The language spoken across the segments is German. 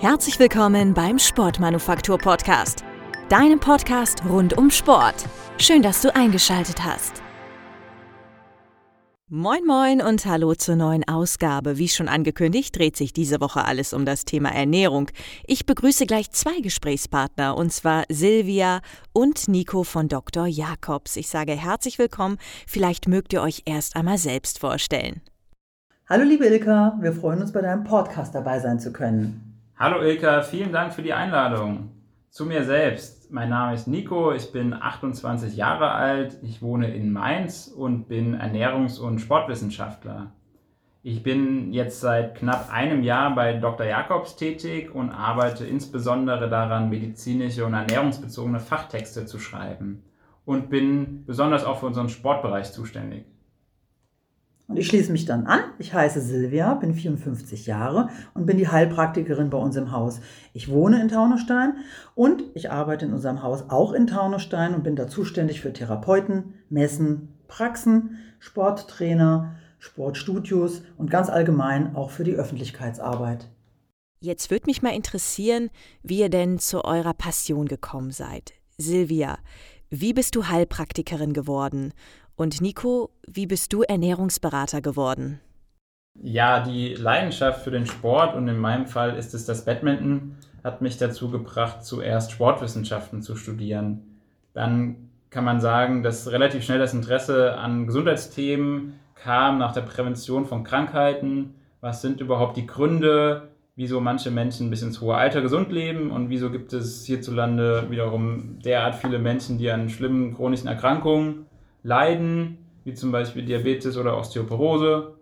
Herzlich willkommen beim Sportmanufaktur Podcast, deinem Podcast rund um Sport. Schön, dass du eingeschaltet hast. Moin moin und hallo zur neuen Ausgabe. Wie schon angekündigt, dreht sich diese Woche alles um das Thema Ernährung. Ich begrüße gleich zwei Gesprächspartner, und zwar Silvia und Nico von Dr. Jakobs. Ich sage herzlich willkommen. Vielleicht mögt ihr euch erst einmal selbst vorstellen. Hallo liebe Ilka, wir freuen uns bei deinem Podcast dabei sein zu können. Hallo Ilka, vielen Dank für die Einladung. Zu mir selbst. Mein Name ist Nico, ich bin 28 Jahre alt, ich wohne in Mainz und bin Ernährungs- und Sportwissenschaftler. Ich bin jetzt seit knapp einem Jahr bei Dr. Jakobs tätig und arbeite insbesondere daran, medizinische und ernährungsbezogene Fachtexte zu schreiben und bin besonders auch für unseren Sportbereich zuständig. Und ich schließe mich dann an. Ich heiße Silvia, bin 54 Jahre und bin die Heilpraktikerin bei uns im Haus. Ich wohne in Taunusstein und ich arbeite in unserem Haus auch in Taunusstein und bin da zuständig für Therapeuten, Messen, Praxen, Sporttrainer, Sportstudios und ganz allgemein auch für die Öffentlichkeitsarbeit. Jetzt würde mich mal interessieren, wie ihr denn zu eurer Passion gekommen seid. Silvia, wie bist du Heilpraktikerin geworden und Nico, wie bist du Ernährungsberater geworden? Ja, die Leidenschaft für den Sport und in meinem Fall ist es das Badminton, hat mich dazu gebracht, zuerst Sportwissenschaften zu studieren. Dann kann man sagen, dass relativ schnell das Interesse an Gesundheitsthemen kam nach der Prävention von Krankheiten. Was sind überhaupt die Gründe, wieso manche Menschen bis ins hohe Alter gesund leben und wieso gibt es hierzulande wiederum derart viele Menschen, die an schlimmen chronischen Erkrankungen leiden, wie zum Beispiel Diabetes oder Osteoporose.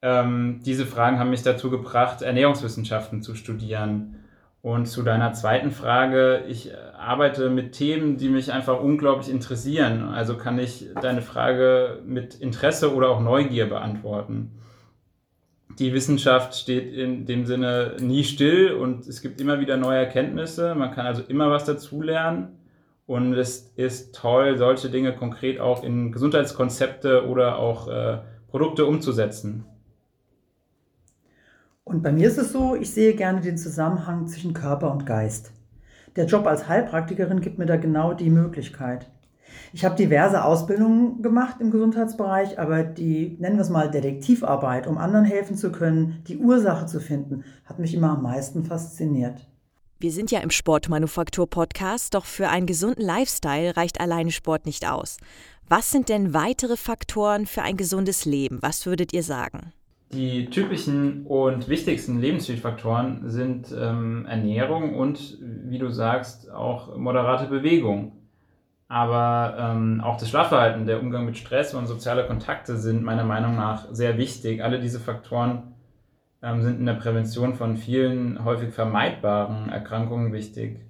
Ähm, diese Fragen haben mich dazu gebracht, Ernährungswissenschaften zu studieren. Und zu deiner zweiten Frage, ich arbeite mit Themen, die mich einfach unglaublich interessieren. Also kann ich deine Frage mit Interesse oder auch Neugier beantworten. Die Wissenschaft steht in dem Sinne nie still und es gibt immer wieder neue Erkenntnisse. Man kann also immer was dazulernen. Und es ist toll, solche Dinge konkret auch in Gesundheitskonzepte oder auch äh, Produkte umzusetzen. Und bei mir ist es so, ich sehe gerne den Zusammenhang zwischen Körper und Geist. Der Job als Heilpraktikerin gibt mir da genau die Möglichkeit. Ich habe diverse Ausbildungen gemacht im Gesundheitsbereich, aber die, nennen wir es mal, Detektivarbeit, um anderen helfen zu können, die Ursache zu finden, hat mich immer am meisten fasziniert. Wir sind ja im Sportmanufaktur-Podcast, doch für einen gesunden Lifestyle reicht alleine Sport nicht aus. Was sind denn weitere Faktoren für ein gesundes Leben? Was würdet ihr sagen? Die typischen und wichtigsten Lebensstilfaktoren sind ähm, Ernährung und, wie du sagst, auch moderate Bewegung. Aber ähm, auch das Schlafverhalten, der Umgang mit Stress und soziale Kontakte sind meiner Meinung nach sehr wichtig. Alle diese Faktoren ähm, sind in der Prävention von vielen häufig vermeidbaren Erkrankungen wichtig.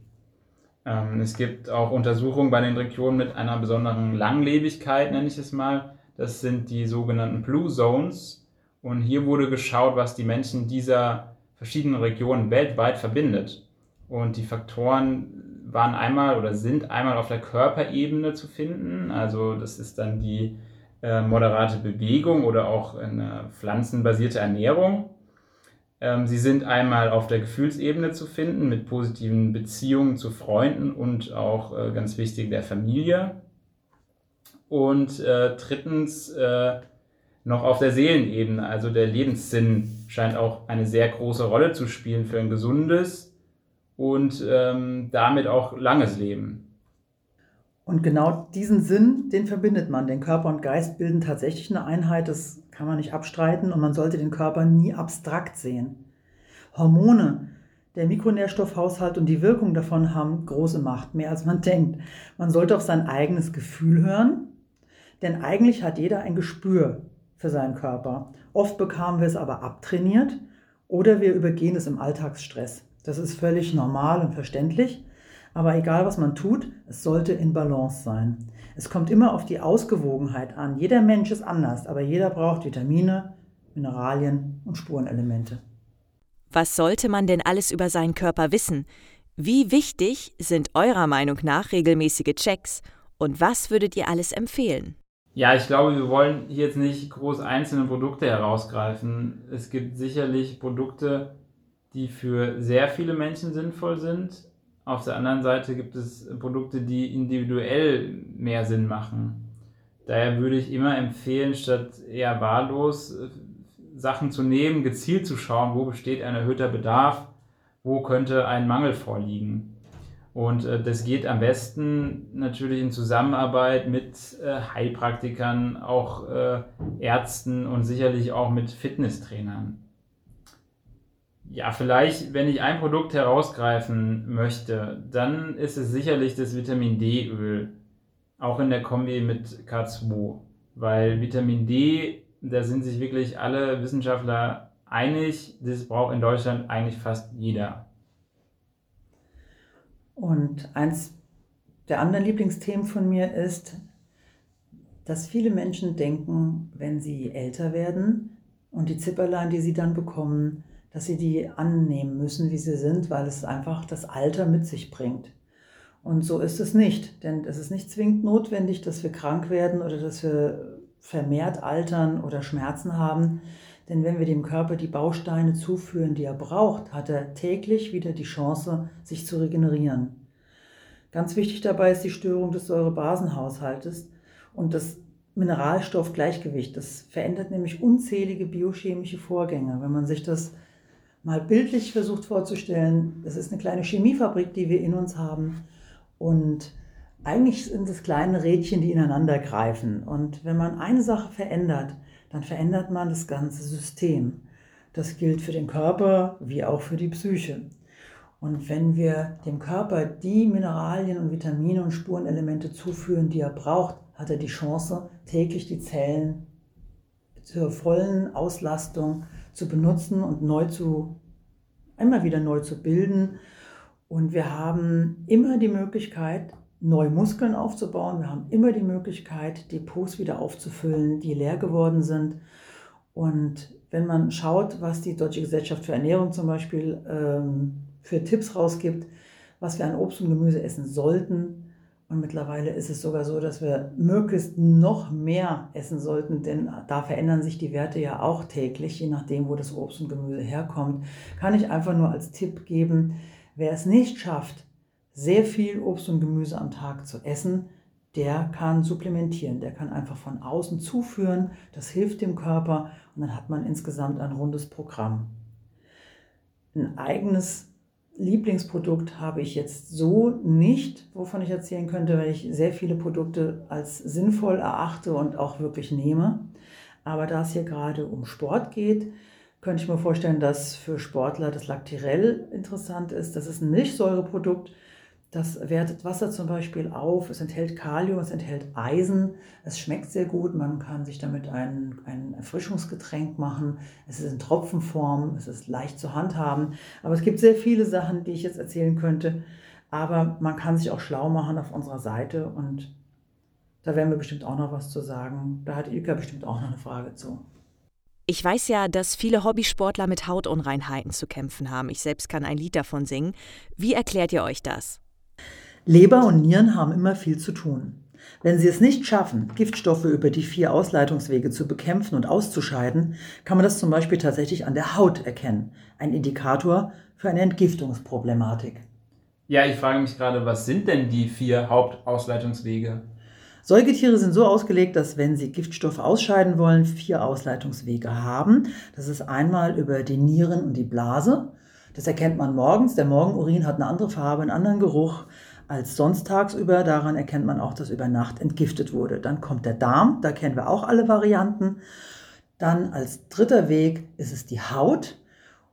Ähm, es gibt auch Untersuchungen bei den Regionen mit einer besonderen Langlebigkeit, nenne ich es mal. Das sind die sogenannten Blue Zones. Und hier wurde geschaut, was die Menschen dieser verschiedenen Regionen weltweit verbindet. Und die Faktoren waren einmal oder sind einmal auf der Körperebene zu finden. Also das ist dann die äh, moderate Bewegung oder auch eine pflanzenbasierte Ernährung. Ähm, sie sind einmal auf der Gefühlsebene zu finden mit positiven Beziehungen zu Freunden und auch äh, ganz wichtig der Familie. Und äh, drittens äh, noch auf der Seelenebene, also der Lebenssinn scheint auch eine sehr große Rolle zu spielen für ein gesundes und ähm, damit auch langes Leben. Und genau diesen Sinn, den verbindet man. Den Körper und Geist bilden tatsächlich eine Einheit, das kann man nicht abstreiten und man sollte den Körper nie abstrakt sehen. Hormone, der Mikronährstoffhaushalt und die Wirkung davon haben große Macht, mehr als man denkt. Man sollte auf sein eigenes Gefühl hören, denn eigentlich hat jeder ein Gespür für seinen Körper. Oft bekamen wir es aber abtrainiert oder wir übergehen es im Alltagsstress. Das ist völlig normal und verständlich, aber egal was man tut, es sollte in Balance sein. Es kommt immer auf die Ausgewogenheit an. Jeder Mensch ist anders, aber jeder braucht Vitamine, Mineralien und Spurenelemente. Was sollte man denn alles über seinen Körper wissen? Wie wichtig sind eurer Meinung nach regelmäßige Checks? Und was würdet ihr alles empfehlen? Ja, ich glaube, wir wollen hier jetzt nicht groß einzelne Produkte herausgreifen. Es gibt sicherlich Produkte, die für sehr viele Menschen sinnvoll sind. Auf der anderen Seite gibt es Produkte, die individuell mehr Sinn machen. Daher würde ich immer empfehlen, statt eher wahllos äh, Sachen zu nehmen, gezielt zu schauen, wo besteht ein erhöhter Bedarf, wo könnte ein Mangel vorliegen. Und äh, das geht am besten natürlich in Zusammenarbeit mit äh, Heilpraktikern, auch Ärzten und sicherlich auch mit Fitnesstrainern. Ja, vielleicht, wenn ich ein Produkt herausgreifen möchte, dann ist es sicherlich das Vitamin D-Öl, auch in der Kombi mit K2, weil Vitamin D, da sind sich wirklich alle Wissenschaftler einig, das braucht in Deutschland eigentlich fast jeder. Und eins der anderen Lieblingsthemen von mir ist, dass viele Menschen denken, wenn sie älter werden und die Zipperlein, die sie dann bekommen, dass sie die annehmen müssen, wie sie sind, weil es einfach das Alter mit sich bringt. Und so ist es nicht, denn es ist nicht zwingend notwendig, dass wir krank werden oder dass wir vermehrt altern oder Schmerzen haben. Denn wenn wir dem Körper die Bausteine zuführen, die er braucht, hat er täglich wieder die Chance, sich zu regenerieren. Ganz wichtig dabei ist die Störung des Säurebasenhaushaltes und das Mineralstoffgleichgewicht. Das verändert nämlich unzählige biochemische Vorgänge. Wenn man sich das mal bildlich versucht vorzustellen, das ist eine kleine Chemiefabrik, die wir in uns haben und eigentlich sind es kleine Rädchen, die ineinander greifen. Und wenn man eine Sache verändert, dann verändert man das ganze System. Das gilt für den Körper wie auch für die Psyche. Und wenn wir dem Körper die Mineralien und Vitamine und Spurenelemente zuführen, die er braucht, hat er die Chance, täglich die Zellen zur vollen Auslastung zu benutzen und neu zu, immer wieder neu zu bilden. Und wir haben immer die Möglichkeit, neue Muskeln aufzubauen. Wir haben immer die Möglichkeit, Depots wieder aufzufüllen, die leer geworden sind. Und wenn man schaut, was die Deutsche Gesellschaft für Ernährung zum Beispiel ähm, für Tipps rausgibt, was wir an Obst und Gemüse essen sollten, und mittlerweile ist es sogar so, dass wir möglichst noch mehr essen sollten, denn da verändern sich die Werte ja auch täglich, je nachdem, wo das Obst und Gemüse herkommt. Kann ich einfach nur als Tipp geben, wer es nicht schafft, sehr viel Obst und Gemüse am Tag zu essen, der kann supplementieren, der kann einfach von außen zuführen, das hilft dem Körper und dann hat man insgesamt ein rundes Programm. Ein eigenes Lieblingsprodukt habe ich jetzt so nicht, wovon ich erzählen könnte, weil ich sehr viele Produkte als sinnvoll erachte und auch wirklich nehme. Aber da es hier gerade um Sport geht, könnte ich mir vorstellen, dass für Sportler das Lactirell interessant ist. Das ist ein Milchsäureprodukt, das wertet Wasser zum Beispiel auf, es enthält Kalium, es enthält Eisen, es schmeckt sehr gut, man kann sich damit ein, ein Erfrischungsgetränk machen, es ist in Tropfenform, es ist leicht zu handhaben, aber es gibt sehr viele Sachen, die ich jetzt erzählen könnte, aber man kann sich auch schlau machen auf unserer Seite und da werden wir bestimmt auch noch was zu sagen. Da hat Ilka bestimmt auch noch eine Frage zu. Ich weiß ja, dass viele Hobbysportler mit Hautunreinheiten zu kämpfen haben. Ich selbst kann ein Lied davon singen. Wie erklärt ihr euch das? Leber und Nieren haben immer viel zu tun. Wenn sie es nicht schaffen, Giftstoffe über die vier Ausleitungswege zu bekämpfen und auszuscheiden, kann man das zum Beispiel tatsächlich an der Haut erkennen. Ein Indikator für eine Entgiftungsproblematik. Ja, ich frage mich gerade, was sind denn die vier Hauptausleitungswege? Säugetiere sind so ausgelegt, dass wenn sie Giftstoffe ausscheiden wollen, vier Ausleitungswege haben. Das ist einmal über die Nieren und die Blase. Das erkennt man morgens. Der Morgenurin hat eine andere Farbe, einen anderen Geruch als sonst tagsüber. Daran erkennt man auch, dass über Nacht entgiftet wurde. Dann kommt der Darm, da kennen wir auch alle Varianten. Dann als dritter Weg ist es die Haut.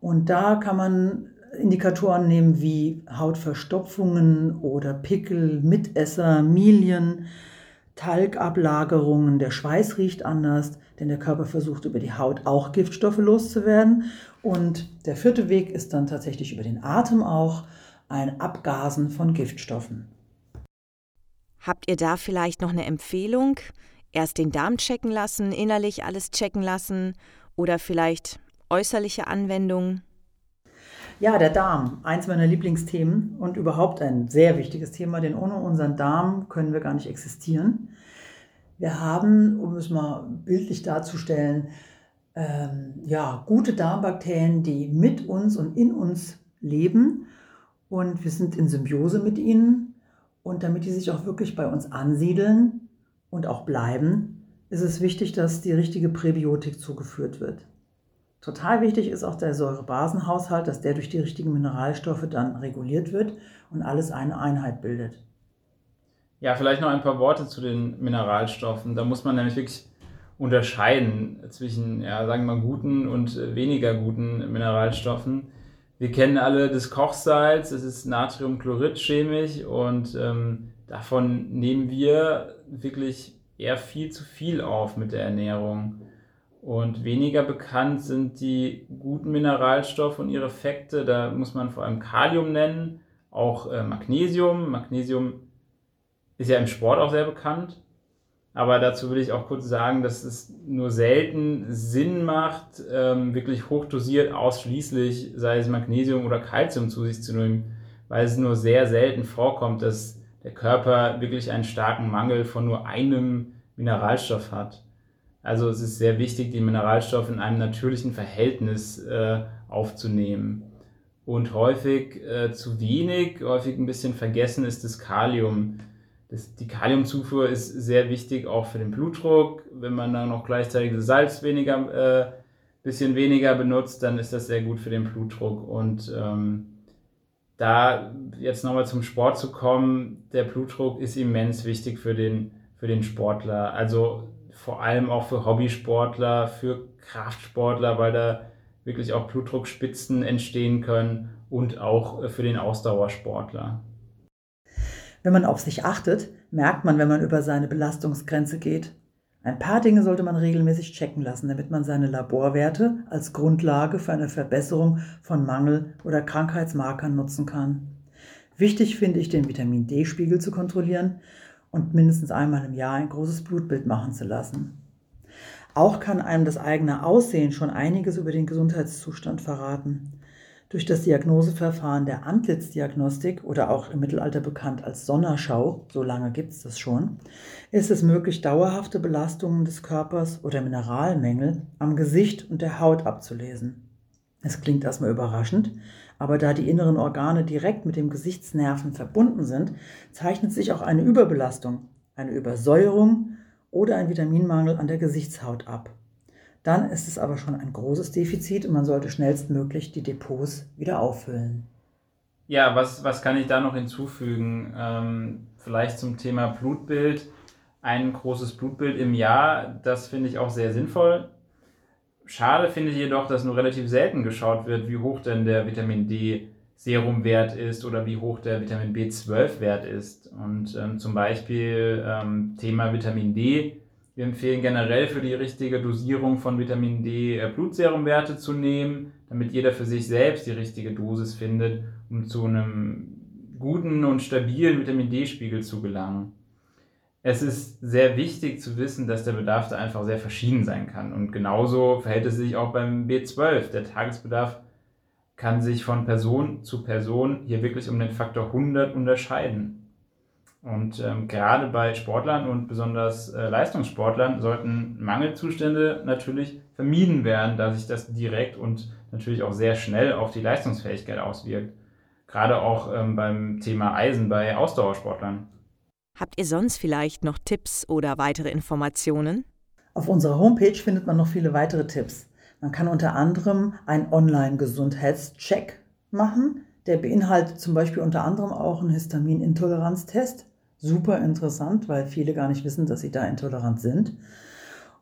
Und da kann man Indikatoren nehmen wie Hautverstopfungen oder Pickel, Mitesser, Milien, Talgablagerungen. Der Schweiß riecht anders, denn der Körper versucht über die Haut auch Giftstoffe loszuwerden. Und der vierte Weg ist dann tatsächlich über den Atem auch ein Abgasen von Giftstoffen. Habt ihr da vielleicht noch eine Empfehlung? Erst den Darm checken lassen, innerlich alles checken lassen oder vielleicht äußerliche Anwendungen? Ja, der Darm, eins meiner Lieblingsthemen und überhaupt ein sehr wichtiges Thema, denn ohne unseren Darm können wir gar nicht existieren. Wir haben, um es mal bildlich darzustellen, ähm, ja, gute Darmbakterien, die mit uns und in uns leben. Und wir sind in Symbiose mit ihnen. Und damit die sich auch wirklich bei uns ansiedeln und auch bleiben, ist es wichtig, dass die richtige Präbiotik zugeführt wird. Total wichtig ist auch der Säurebasenhaushalt, dass der durch die richtigen Mineralstoffe dann reguliert wird und alles eine Einheit bildet. Ja, vielleicht noch ein paar Worte zu den Mineralstoffen. Da muss man nämlich wirklich unterscheiden zwischen, ja, sagen wir mal, guten und weniger guten Mineralstoffen. Wir kennen alle das Kochsalz, es ist Natriumchlorid chemisch und ähm, davon nehmen wir wirklich eher viel zu viel auf mit der Ernährung. Und weniger bekannt sind die guten Mineralstoffe und ihre Effekte. Da muss man vor allem Kalium nennen, auch äh, Magnesium. Magnesium ist ja im Sport auch sehr bekannt. Aber dazu will ich auch kurz sagen, dass es nur selten Sinn macht, ähm, wirklich hochdosiert ausschließlich, sei es Magnesium oder Calcium zu sich zu nehmen, weil es nur sehr selten vorkommt, dass der Körper wirklich einen starken Mangel von nur einem Mineralstoff hat. Also es ist sehr wichtig, die Mineralstoffe in einem natürlichen Verhältnis äh, aufzunehmen. Und häufig äh, zu wenig, häufig ein bisschen vergessen ist das Kalium das, die Kaliumzufuhr ist sehr wichtig auch für den Blutdruck. Wenn man dann noch gleichzeitig Salz weniger, äh, bisschen weniger benutzt, dann ist das sehr gut für den Blutdruck. Und ähm, da jetzt nochmal zum Sport zu kommen, der Blutdruck ist immens wichtig für den, für den Sportler. Also vor allem auch für Hobbysportler, für Kraftsportler, weil da wirklich auch Blutdruckspitzen entstehen können und auch für den Ausdauersportler. Wenn man auf sich achtet, merkt man, wenn man über seine Belastungsgrenze geht. Ein paar Dinge sollte man regelmäßig checken lassen, damit man seine Laborwerte als Grundlage für eine Verbesserung von Mangel- oder Krankheitsmarkern nutzen kann. Wichtig finde ich, den Vitamin D-Spiegel zu kontrollieren und mindestens einmal im Jahr ein großes Blutbild machen zu lassen. Auch kann einem das eigene Aussehen schon einiges über den Gesundheitszustand verraten. Durch das Diagnoseverfahren der Antlitzdiagnostik oder auch im Mittelalter bekannt als Sonderschau, so lange gibt es das schon, ist es möglich, dauerhafte Belastungen des Körpers oder Mineralmängel am Gesicht und der Haut abzulesen. Es klingt erstmal überraschend, aber da die inneren Organe direkt mit dem Gesichtsnerven verbunden sind, zeichnet sich auch eine Überbelastung, eine Übersäuerung oder ein Vitaminmangel an der Gesichtshaut ab. Dann ist es aber schon ein großes Defizit und man sollte schnellstmöglich die Depots wieder auffüllen. Ja, was, was kann ich da noch hinzufügen? Ähm, vielleicht zum Thema Blutbild. Ein großes Blutbild im Jahr, das finde ich auch sehr sinnvoll. Schade finde ich jedoch, dass nur relativ selten geschaut wird, wie hoch denn der Vitamin D Serumwert ist oder wie hoch der Vitamin B12 Wert ist. Und ähm, zum Beispiel ähm, Thema Vitamin D wir empfehlen generell für die richtige Dosierung von Vitamin D äh, Blutserumwerte zu nehmen, damit jeder für sich selbst die richtige Dosis findet, um zu einem guten und stabilen Vitamin D-Spiegel zu gelangen. Es ist sehr wichtig zu wissen, dass der Bedarf da einfach sehr verschieden sein kann. Und genauso verhält es sich auch beim B12. Der Tagesbedarf kann sich von Person zu Person hier wirklich um den Faktor 100 unterscheiden. Und ähm, gerade bei Sportlern und besonders äh, Leistungssportlern sollten Mangelzustände natürlich vermieden werden, da sich das direkt und natürlich auch sehr schnell auf die Leistungsfähigkeit auswirkt. Gerade auch ähm, beim Thema Eisen bei Ausdauersportlern. Habt ihr sonst vielleicht noch Tipps oder weitere Informationen? Auf unserer Homepage findet man noch viele weitere Tipps. Man kann unter anderem einen Online-Gesundheitscheck machen. Der beinhaltet zum Beispiel unter anderem auch einen Histaminintoleranztest super interessant, weil viele gar nicht wissen, dass sie da intolerant sind.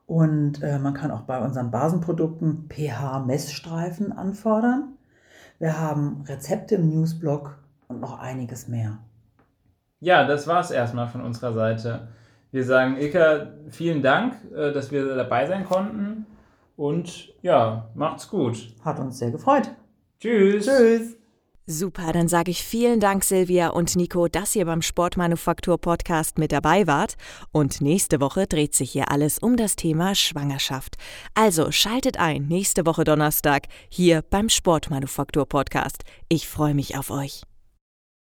Und äh, man kann auch bei unseren Basenprodukten pH-Messstreifen anfordern. Wir haben Rezepte im Newsblog und noch einiges mehr. Ja, das war es erstmal von unserer Seite. Wir sagen Ilka, vielen Dank, äh, dass wir dabei sein konnten. Und ja, macht's gut. Hat uns sehr gefreut. Tschüss. Tschüss. Super, dann sage ich vielen Dank, Silvia und Nico, dass ihr beim Sportmanufaktur Podcast mit dabei wart. Und nächste Woche dreht sich hier alles um das Thema Schwangerschaft. Also schaltet ein nächste Woche Donnerstag hier beim Sportmanufaktur Podcast. Ich freue mich auf euch.